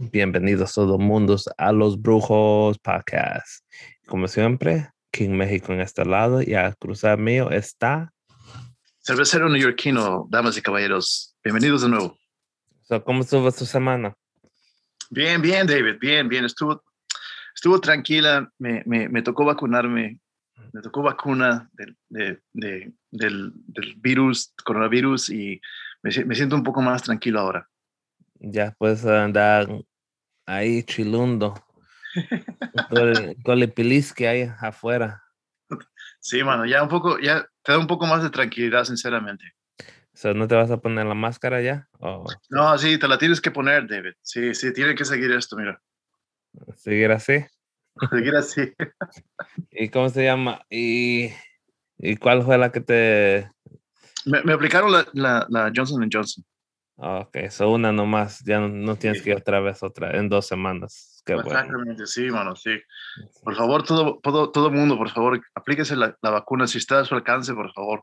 Bienvenidos todo mundos a los Brujos Podcast. Como siempre, King México en este lado y a cruzar mío está Cervecero neoyorquino, damas y caballeros. Bienvenidos de nuevo. ¿Cómo estuvo tu semana? Bien, bien, David, bien, bien. Estuvo, estuvo tranquila. Me, me, me tocó vacunarme. Me tocó vacuna del, de, de, del, del, virus, coronavirus, y me, me siento un poco más tranquilo ahora. Ya puedes andar ahí chilundo. con el pilis que hay afuera. Sí, mano, ya un poco, ya te da un poco más de tranquilidad, sinceramente. So, ¿No te vas a poner la máscara ya? No, sí, te la tienes que poner, David. Sí, sí, tiene que seguir esto, mira. ¿Seguir así? Seguir así. ¿Y cómo se llama? ¿Y, y cuál fue la que te...? Me, me aplicaron la, la, la Johnson Johnson. Ok, eso una nomás, ya no, no tienes sí. que ir otra vez otra, en dos semanas. Qué Exactamente, bueno. sí, mano, sí. Por favor, todo, todo, todo mundo, por favor, aplíquese la, la vacuna si está a su alcance, por favor.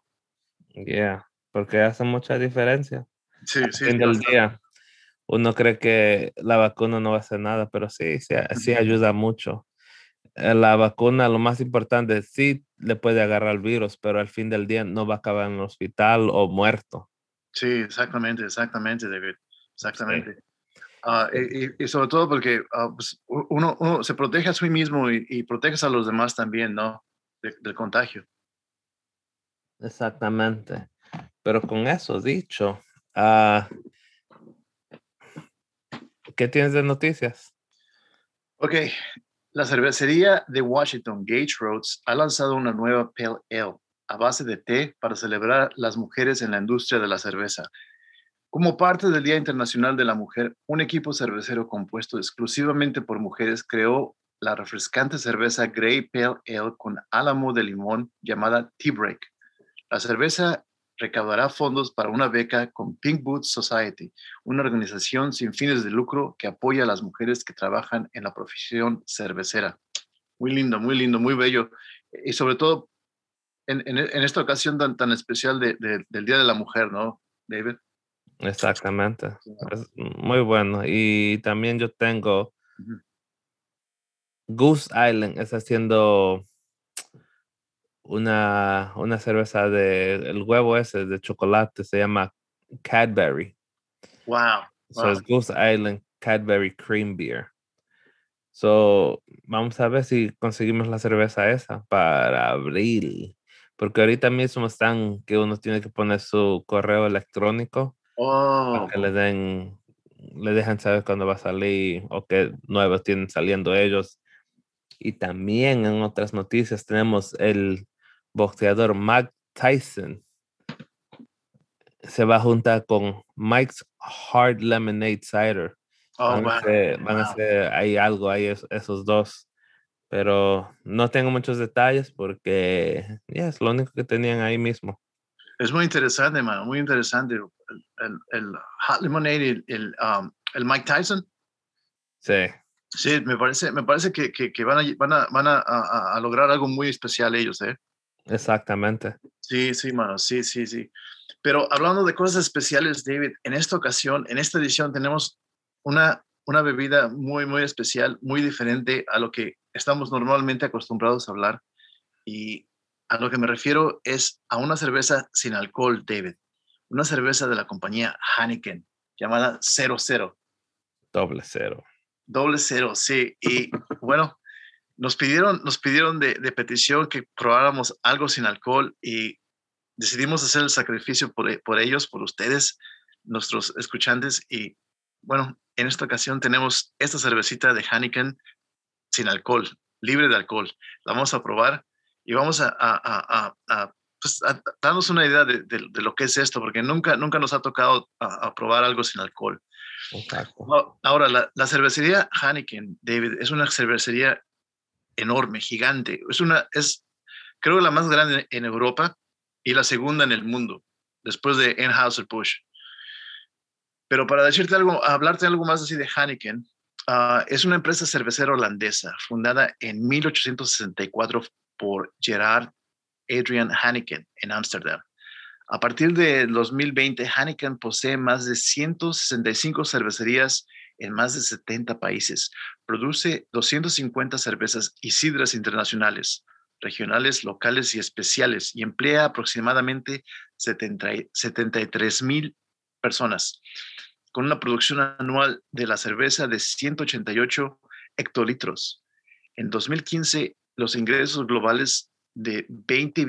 Yeah, porque hace mucha diferencia. Sí, sí. El día, uno cree que la vacuna no va a hacer nada, pero sí, sí, sí ayuda mucho. Eh, La vacuna, lo más importante, sí le puede agarrar el virus, pero al fin del día no va a acabar en el hospital o muerto. Sí, exactamente, exactamente, David. Exactamente. Sí. Uh, y, y, sobre todo porque uh, pues uno, uno, se protege a sí mismo y, y proteges a los demás también, ¿no? De, del contagio. Exactamente. Pero con eso dicho, uh, ¿qué tienes de noticias? Ok, la cervecería de Washington, Gage Roads, ha lanzado una nueva Pale Ale a base de té para celebrar las mujeres en la industria de la cerveza. Como parte del Día Internacional de la Mujer, un equipo cervecero compuesto exclusivamente por mujeres creó la refrescante cerveza Grey Pale Ale con álamo de limón llamada Tea Break. La cerveza recaudará fondos para una beca con Pink Boots Society, una organización sin fines de lucro que apoya a las mujeres que trabajan en la profesión cervecera. Muy lindo, muy lindo, muy bello. Y sobre todo en, en, en esta ocasión tan, tan especial de, de, del Día de la Mujer, ¿no, David? Exactamente. Es muy bueno. Y también yo tengo uh -huh. Goose Island, está haciendo una, una cerveza de el huevo ese de chocolate, se llama Cadbury. Wow. So wow. es Goose Island Cadbury Cream Beer. So vamos a ver si conseguimos la cerveza esa para abril. Porque ahorita mismo están que uno tiene que poner su correo electrónico Oh. para que le den, le dejan saber cuándo va a salir o qué nuevos tienen saliendo ellos. Y también en otras noticias tenemos el boxeador Mike Tyson. Se va a juntar con Mike's Hard Lemonade Cider. Oh, van, wow. a hacer, van, a hacer, ahí algo, ahí es, esos dos. Pero no tengo muchos detalles porque yeah, es lo único que tenían ahí mismo. Es muy interesante, man, muy interesante. El, el, el Hot Lemonade, el, el, um, el, Mike Tyson. Sí. Sí, me parece, me parece que, que, que van, a, van, a, van a, a, a, lograr algo muy especial ellos, ¿eh? Exactamente. Sí, sí, mano, sí, sí, sí. Pero hablando de cosas especiales, David, en esta ocasión, en esta edición, tenemos una, una bebida muy, muy especial, muy diferente a lo que estamos normalmente acostumbrados a hablar. Y a lo que me refiero es a una cerveza sin alcohol, David. Una cerveza de la compañía Heineken llamada 00. Doble cero. Doble cero, sí. Y bueno, nos pidieron, nos pidieron de, de, petición que probáramos algo sin alcohol y decidimos hacer el sacrificio por, por ellos, por ustedes, nuestros escuchantes. Y bueno, en esta ocasión tenemos esta cervecita de Heineken sin alcohol, libre de alcohol. La vamos a probar y vamos a, a, a, a pues, darnos una idea de, de, de, lo que es esto, porque nunca, nunca nos ha tocado a, probar algo sin alcohol. Exacto. Ahora, la, la, cervecería Heineken, David, es una cervecería enorme, gigante. Es una, es creo la más grande en Europa y la segunda en el mundo, después de Anheuser-Busch. Pero para decirte algo, hablarte algo más así de Heineken, uh, es una empresa cervecera holandesa fundada en 1864 por Gerard Adrian Heineken en Ámsterdam. A partir de 2020, Heineken posee más de 165 cervecerías en más de 70 países. Produce 250 cervezas y sidras internacionales, regionales, locales y especiales y emplea aproximadamente 73 mil personas, con una producción anual de la cerveza de 188 hectolitros. En 2015, los ingresos globales de 20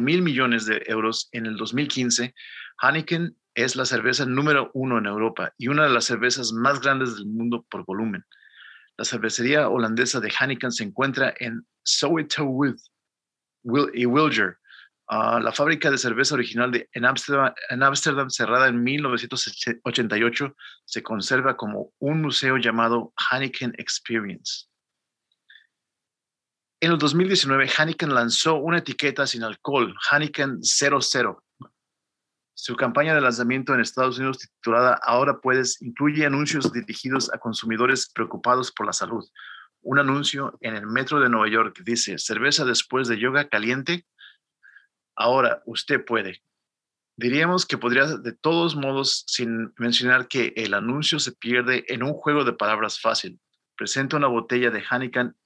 mil millones de euros en el 2015, Heineken es la cerveza número uno en Europa y una de las cervezas más grandes del mundo por volumen. La cervecería holandesa de Heineken se encuentra en Soweto y Wilger. La fábrica de cerveza original de, en Ámsterdam, cerrada en 1988, se conserva como un museo llamado Heineken Experience. En el 2019, Heineken lanzó una etiqueta sin alcohol, Heineken 00. Su campaña de lanzamiento en Estados Unidos titulada Ahora puedes incluye anuncios dirigidos a consumidores preocupados por la salud. Un anuncio en el metro de Nueva York dice, cerveza después de yoga caliente. Ahora usted puede. Diríamos que podría, de todos modos, sin mencionar que el anuncio se pierde en un juego de palabras fácil. Presenta una botella de Heineken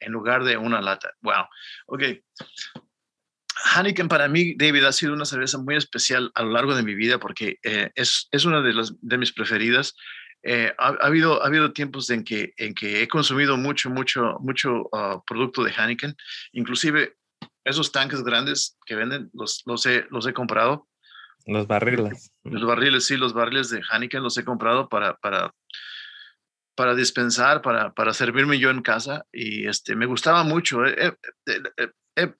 en lugar de una lata. Wow. Ok. Heineken para mí, David, ha sido una cerveza muy especial a lo largo de mi vida porque eh, es, es, una de, las, de mis preferidas. Eh, ha, habido, ha habido tiempos en que, en que he consumido mucho, mucho, mucho uh, producto de Heineken. Inclusive esos tanques grandes que venden, los, los, he, los he comprado. Los barriles. Los barriles, sí, los barriles de Heineken los he comprado para, para, para dispensar, para, para servirme yo en casa y este, me gustaba mucho. He, he,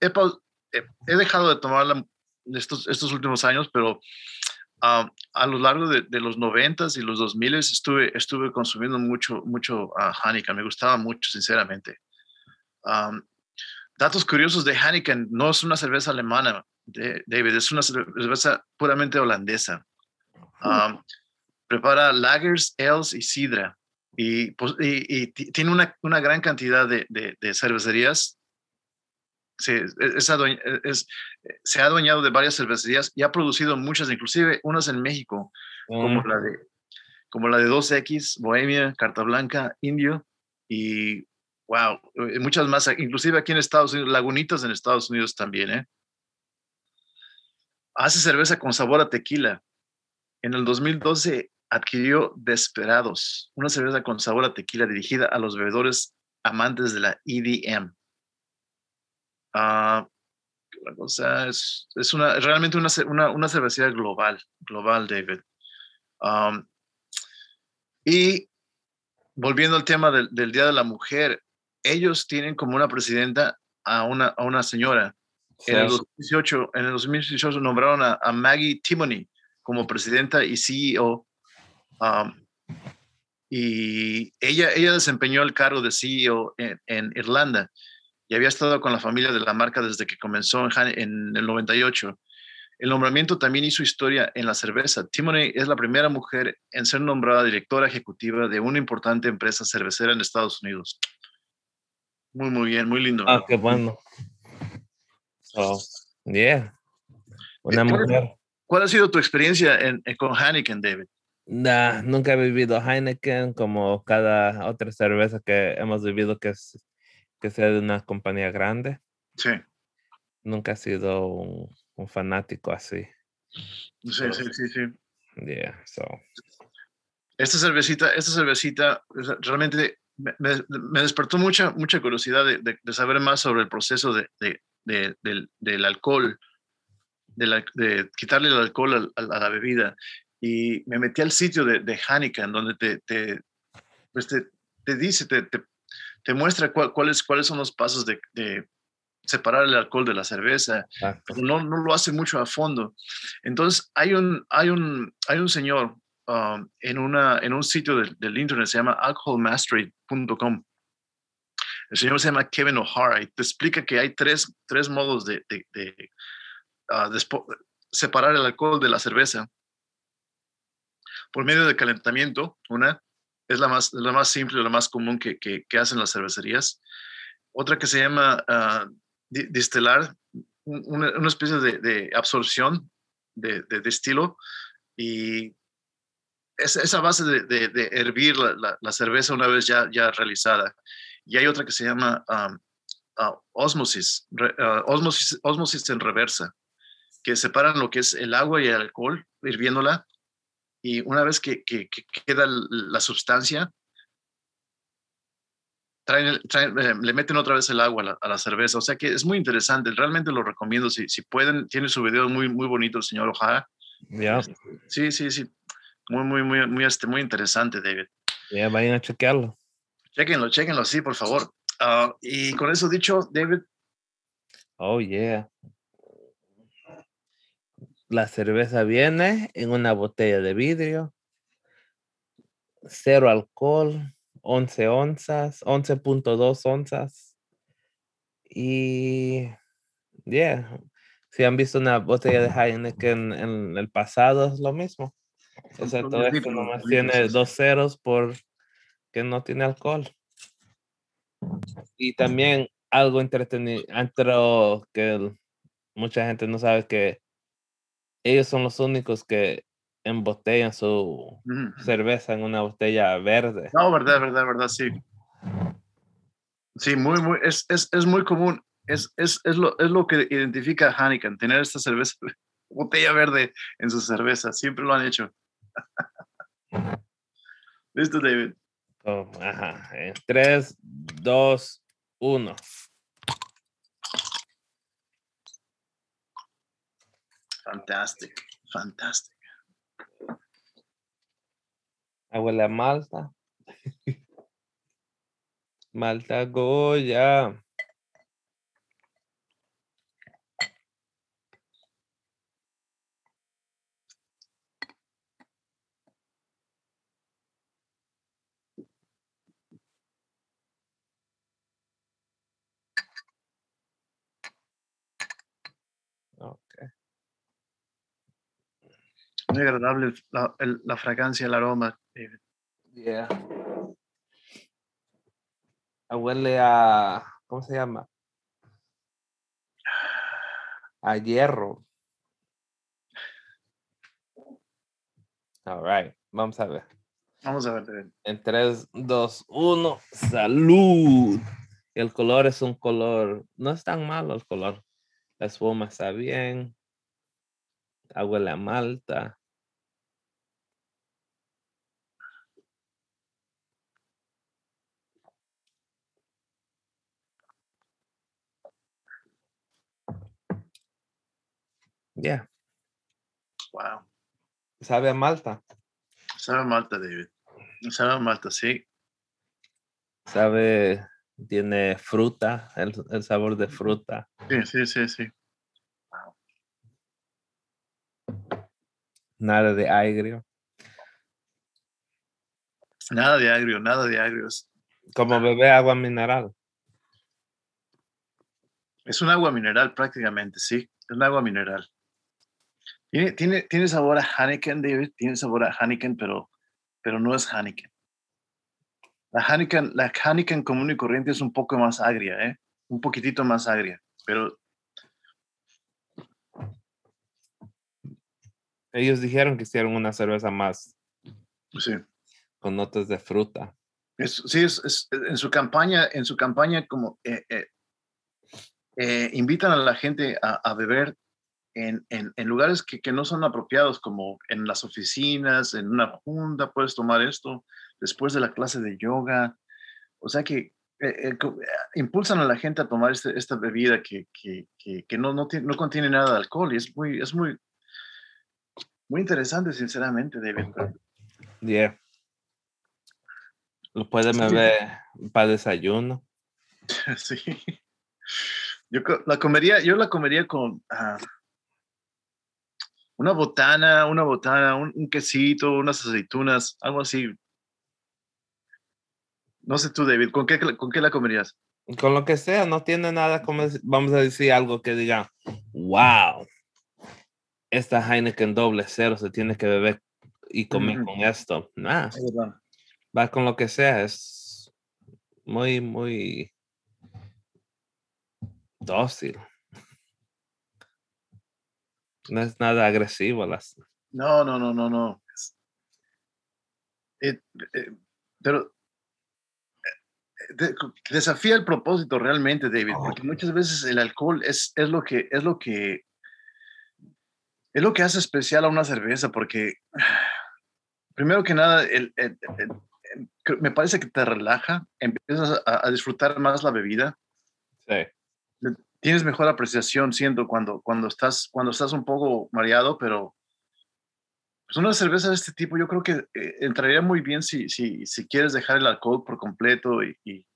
dejado de tomarla estos, estos últimos años, pero a lo largo de, los noventas y los dos miles estuve, estuve consumiendo mucho, mucho uh, Heineken. Me gustaba mucho, sinceramente. Datos curiosos de Heineken. No es una cerveza alemana, David. Es una cerveza puramente holandesa. prepara lagers, ales y sidra. Y, pues, y, tiene una, una, gran cantidad de, de, cervecerías. Se, es, se, ha adueñado de varias cervecerías y ha producido muchas, inclusive unas en México, como, mm. la de, como la de 2X, Bohemia, Carta Blanca, Indio y, wow, eh, muchas más, inclusive aquí en Estados Unidos, Lagunitas en Estados Unidos también. ¿eh? Hace cerveza con sabor a tequila. En el 2012 adquirió Desperados, una cerveza con sabor a tequila dirigida a los bebedores amantes de la EDM. Uh, o sea, es, es realmente una, una, una cervecería global, global, David. y volviendo al tema del, del, Día de la Mujer, ellos tienen como una presidenta a una, a una señora. En, el 2018, en el 2018 nombraron a, a Maggie Timoney como presidenta y CEO y ella, ella desempeñó el cargo de CEO en, Irlanda y había estado con la familia de la marca desde que comenzó en, el 98. El nombramiento también hizo historia en la cerveza. Timoney es la primera mujer en ser nombrada directora ejecutiva de una importante empresa cervecera en Estados Unidos. Muy, muy bien, muy lindo. Ah, qué bueno. So, yeah. Una mujer. ¿Cuál ha sido tu experiencia con Heineken, David? Nah, nunca he vivido Heineken como cada otra cerveza que hemos vivido que, es, que sea de una compañía grande. Sí. Nunca he sido un, fanático así. Sí, sí, sí, sí. Yeah, so. Esta cervecita, esta cervecita realmente me, me, despertó mucha, mucha curiosidad de, de, saber más sobre el proceso de, del, del, alcohol, de, quitarle el alcohol a, a, la bebida y me metí al sitio de, de en donde te, te, pues te, te dice, te, te, muestra cuáles, cuáles son los pasos de, de, separar el alcohol de la cerveza, pero no, no lo hace mucho a fondo. Entonces, hay un, hay un, hay un señor um, en, una, en un sitio del, del internet, se llama alcoholmastery.com. El señor se llama Kevin O'Hara y te explica que hay tres, tres modos de, de, de uh, separar el alcohol de la cerveza por medio de calentamiento, una, es la más, la más simple, la más común que, que, hacen las cervecerías. Otra que se llama uh, distilar, una, una, especie de, de absorción de, de. Y es esa base de, de, de hervir la, la, la, cerveza una vez ya, ya realizada. Y hay otra que se llama um, uh, osmosis, re, uh, osmosis, osmosis en reversa, que separan lo que es el agua y el alcohol, hirviéndola, y una vez que, que, que queda la sustancia, traen, traen, eh, le meten otra vez el agua a la, a la, cerveza. O sea que es muy interesante. Realmente lo recomiendo. Si, si pueden, tiene su video muy, muy bonito el señor Ojara. Yeah. Sí, sí, sí. Muy, muy, muy, muy, este, muy interesante, David. Ya, yeah, vayan a chequearlo. Chequenlo, chequenlo, sí, por favor. Uh, y con eso dicho, David. Oh, yeah. La cerveza viene en una botella de vidrio, cero alcohol, 11 onzas, 11.2 onzas. Y, yeah, si han visto una botella de Heineken en, en el pasado, es lo mismo. Excepto esto nomás tiene dos ceros por que no tiene alcohol. Y también algo entretenido, que mucha gente no sabe que ellos son los únicos que embotellan su mm. cerveza en una botella verde. No, verdad, verdad, verdad, sí. Sí, muy, muy, es, es, es muy común. Es, es, es, lo, es lo que identifica a Heineken, tener esta cerveza, botella verde en su cerveza. Siempre lo han hecho. Listo, David. Oh, ajá. En 3, 2, 1. Fantastic, fantastic. Abuela Malta. Malta Goya. Muy agradable la, el, la fragancia, el aroma. David. Yeah. Huele a, ¿cómo se llama? A hierro. All right, vamos a ver. Vamos a ver, David. En 3, 2, 1, salud. El color es un color, no es tan malo el color. La espuma está bien. Huele a malta. Yeah. Wow. ¿Sabe a Malta? Sabe a Malta, David. Sabe a Malta, sí. Sabe, tiene fruta, el, el sabor de fruta. Sí, sí, sí, sí. Nada de agrio. Nada de agrio, nada de agrios. Como beber agua mineral. Es un agua mineral prácticamente, sí. Es un agua mineral. Tiene, tiene, tiene sabor a Heineken, David, tiene sabor a Heineken, pero, pero no es Heineken. La Heineken, la Heineken común y corriente es un poco más agria, ¿eh? Un poquitito más agria, pero... Ellos dijeron que hicieron una cerveza más. Sí. Con notas de fruta. Es, sí, es, es, en su campaña, en su campaña como eh, eh, eh, invitan a la gente a, a beber en, en, en lugares que, que, no son apropiados, como en las oficinas, en una junta, puedes tomar esto después de la clase de yoga. O sea que eh, eh, impulsan a la gente a tomar este, esta bebida que, que, que no, no, tiene, no, contiene nada de alcohol y es muy, es muy, muy interesante, sinceramente, David. Yeah. Lo pueden beber sí. para desayuno. Sí. Yo la comería, yo la comería con, uh, una botana, una botana, un, un, quesito, unas aceitunas, algo así. No sé tú, David, ¿con qué, ¿con qué la comerías? Con lo que sea, no tiene nada como, vamos a decir algo que diga, wow, esta Heineken doble cero se tiene que beber y comer mm. con esto. Nah, va con lo que sea, es muy, muy dócil. No es nada agresivo. Las... No, no, no, no, no. eh, eh, pero desafía el propósito realmente, David, Oh. porque muchas veces el alcohol es, es lo que es lo que es lo que hace especial a una cerveza, porque primero que nada, el- el- el- el- cre- me parece que te relaja, empiezas a, a disfrutar más la bebida, Sí. tienes mejor apreciación, siento, cuando, cuando, estás, cuando estás un poco mareado, pero pues una cerveza de este tipo yo creo que eh, entraría muy bien si, si, si quieres dejar el alcohol por completo y,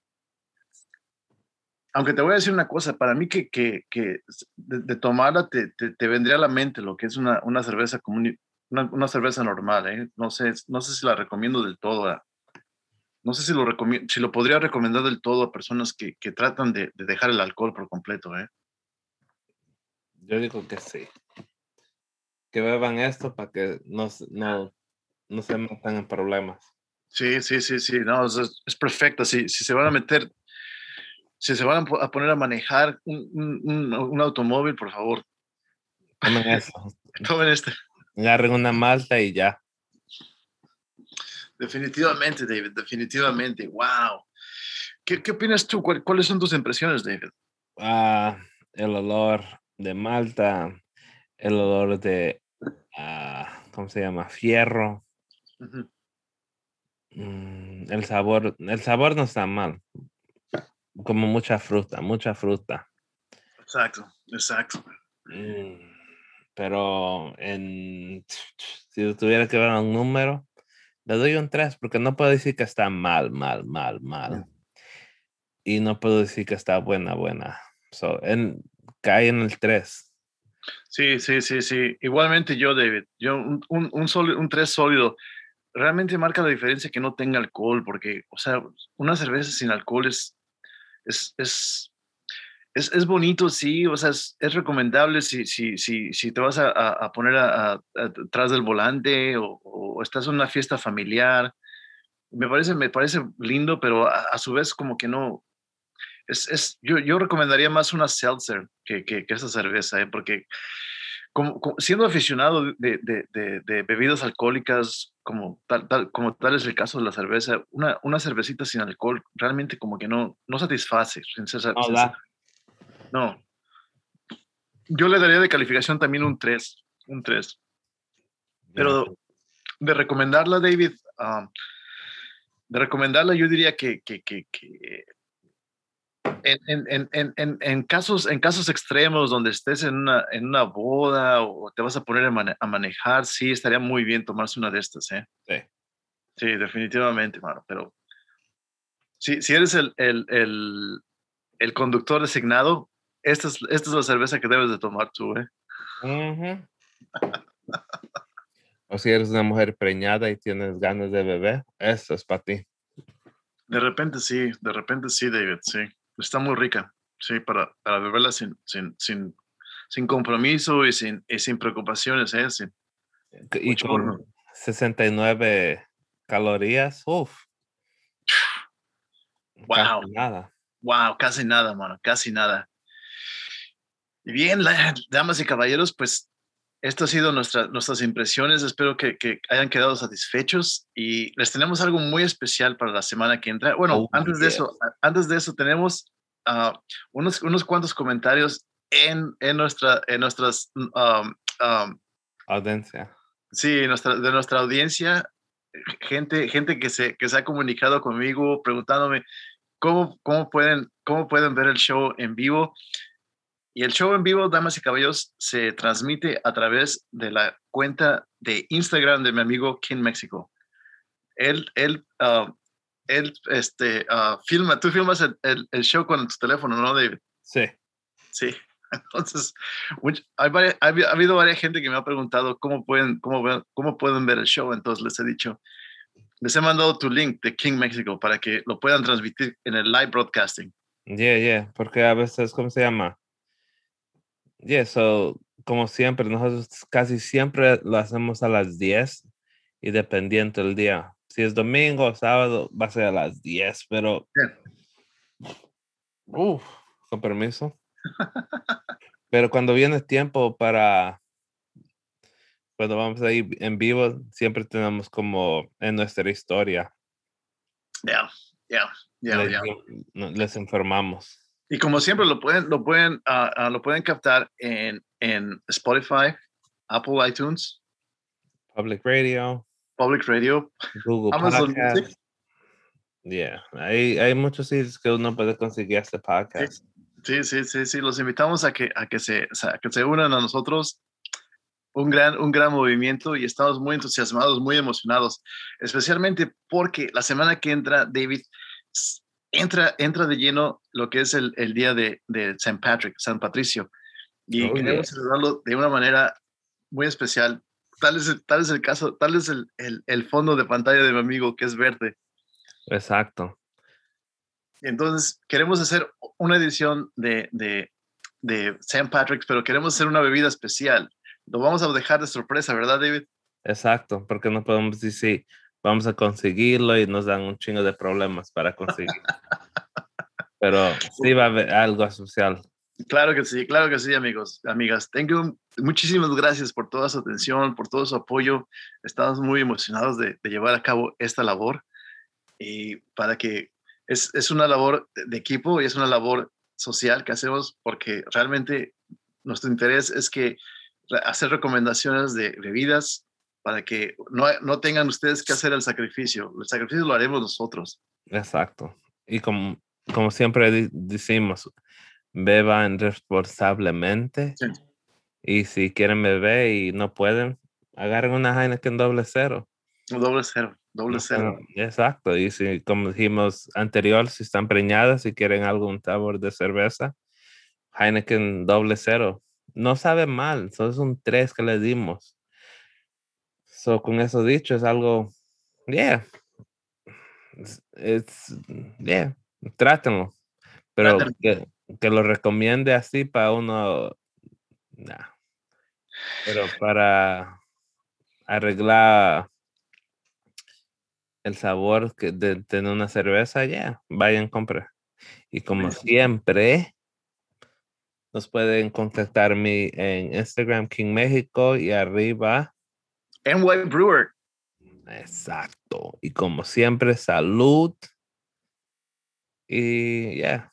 aunque te voy a decir una cosa, para mí que, que, que de, tomarla te, te, vendría a la mente lo que es una, una cerveza común, una, cerveza normal, ¿eh? No sé, no sé si la recomiendo del todo. no sé si lo, si lo podría recomendar del todo a personas que, que tratan de, de dejar el alcohol por completo, ¿eh? Yo digo que sí. Que beban esto para que no, se- no, no se metan en problemas. Sí, sí, sí, sí, no, es, es- perfecto. Si, si se van a meter, si se van a po- a poner a manejar un, un- un- un automóvil, por favor, Tomen eso. tomen este. Agarren una malta y ya. Definitivamente, David, definitivamente. Wow. ¿Qué, qué opinas tú? ¿Cuál- ¿Cuáles son tus impresiones, David? Ah, el olor de malta, el olor de, ah, ¿cómo se llama? Fierro. Mm, el sabor, el sabor no está mal. Como mucha fruta, mucha fruta. Exacto, exacto. Mm, Pero en, si tuviera que ver un número, le doy un 3 porque no puedo decir que está mal, mal, mal, mal. Y no puedo decir que está buena, buena. So, en, cae en el 3. Sí, sí, sí, sí. Igualmente yo, David, yo un, un, un, sólido- sólido realmente marca la diferencia que no tenga alcohol, porque, o sea, una cerveza sin alcohol es, es, es, es, es bonito, sí, o sea, es, recomendable si, si, si, si te vas a, a- poner atrás del volante o, o estás en una fiesta familiar. Me parece, me parece lindo, pero a, a su vez como que no, es, es, yo, yo recomendaría más una seltzer que, que, que esa cerveza, ¿eh? porque como, como- siendo aficionado de, de, de, de bebidas alcohólicas, como tal, tal, como tal es el caso de la cerveza, una, una cervecita sin alcohol realmente como que no, no satisface. sincera- No sincera- da. no. Yo le daría de calificación también un 3, un 3. Pero de recomendarla, David, um, de recomendarla, yo diría que, que, que, que en, en, en, en, casos, en casos extremos donde estés en una, en una boda o te vas a poner a, mane- a manejar, sí, estaría muy bien tomarse una de estas, ¿eh? Sí. Sí, definitivamente, mano, pero si, si eres el, el, el, el conductor designado, esta es, esta es la cerveza que debes de tomar tú, ¿eh? Ujú. O si eres una mujer preñada y tienes ganas de beber, eso es para ti. De repente sí, de repente sí, David, sí. Está muy rica, sí, para, para beberla sin, sin, sin, sin compromiso y sin, y sin preocupaciones, ¿eh? Sin- Y con 69 calorías, uff. Wow. Nada. Wow, casi nada, mano, casi nada. Y bien, damas y caballeros, pues esto ha sido nuestra, nuestras impresiones. Espero que, que hayan quedado satisfechos y les tenemos algo muy especial para la semana que entra. Bueno, Oh, antes de eso, antes de eso tenemos ah, unos, unos cuantos comentarios en, en, nuestra, en nuestras, um, um, Audiencia. sí, nuestra, de nuestra audiencia, gente, gente que se, que se ha comunicado conmigo preguntándome cómo, cómo, pueden, cómo pueden ver el show en vivo. Y el show en vivo, damas y caballeros, se transmite a través de la cuenta de Instagram de mi amigo King México. Él, él, ah, él este, ah, filma, tú filmas el, el- el show con tu teléfono, ¿no, David? Sí. Sí. Entonces, hay varia- ha, habi- ha habido varias gente que me ha preguntado cómo pueden, cómo, cómo pueden ver el show. Entonces les he dicho, les he mandado tu link de King México para que lo puedan transmitir en el live broadcasting. Yeah, yeah. Porque a veces, ¿cómo se llama? Yeah, so, como siempre, nosotros casi siempre lo hacemos a las 10 y dependiendo del día. Si es domingo o sábado, va a ser a las 10, pero. Uf, con permiso. pero cuando viene tiempo para cuando vamos ahí en vivo, siempre tenemos como en nuestra historia. Ya, ya, ya, les, no- les informamos. Y como siempre lo pueden, lo pueden, ah, ah, lo pueden captar en, en Spotify, Apple iTunes, Public Radio, Public Radio, Google Amazon Podcast. Music. Yeah, hay, hay muchos sitios que uno puede conseguir este podcast. Sí, sí, sí, sí. Los invitamos a que, a que, se, a que se unan a nosotros. Un gran, un gran movimiento y estamos muy entusiasmados, muy emocionados, especialmente porque la semana que entra, David, entra, entra de lleno lo que es el, el día de, de San Patrick, San Patricio. Y Oh, queremos yeah. celebrarlo de una manera muy especial. Tal es, tal es el caso, tal es el, el, el fondo de pantalla de mi amigo que es verde. Exacto. Entonces queremos hacer una edición de, de, de St. Patrick's, pero queremos hacer una bebida especial. Lo vamos a dejar de sorpresa, ¿verdad, David? Exacto, porque no podemos decir, vamos a conseguirlo y nos dan un chingo de problemas para conseguir. Pero sí va a haber algo especial. Claro que sí, claro que sí, amigos, amigas. Tengo muchísimas gracias por toda su atención, por todo su apoyo. Estamos muy emocionados de, de llevar a cabo esta labor y para que es, es una labor de, equipo y es una labor social que hacemos porque realmente nuestro interés es que hacer recomendaciones de bebidas para que no, no tengan ustedes que hacer el sacrificio. El sacrificio lo haremos nosotros. Exacto. Y como, como siempre decimos, beban responsablemente. Sí. Y si quieren beber y no pueden, agarren una Heineken doble cero. Doble cero, doble cero. Exacto. Y si, como dijimos anterior, si están preñadas y quieren algún sabor de cerveza, Heineken doble cero. No sabe mal, solo es un 3 que le dimos. So, con eso dicho, es algo, yeah. Es, yeah, trátenlo. Pero Trátenlo. que, que lo recomiende así para uno, nah. Pero para arreglar el sabor que de tener una cerveza, ya, vayan, compre. Y como Sí. siempre, nos pueden contactar a mí en Instagram King México y arriba. NY Brewer. Exacto. Y como siempre, salud. Y ya.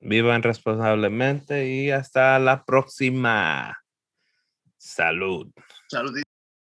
Vivan responsablemente y hasta la próxima. Salud. Salud.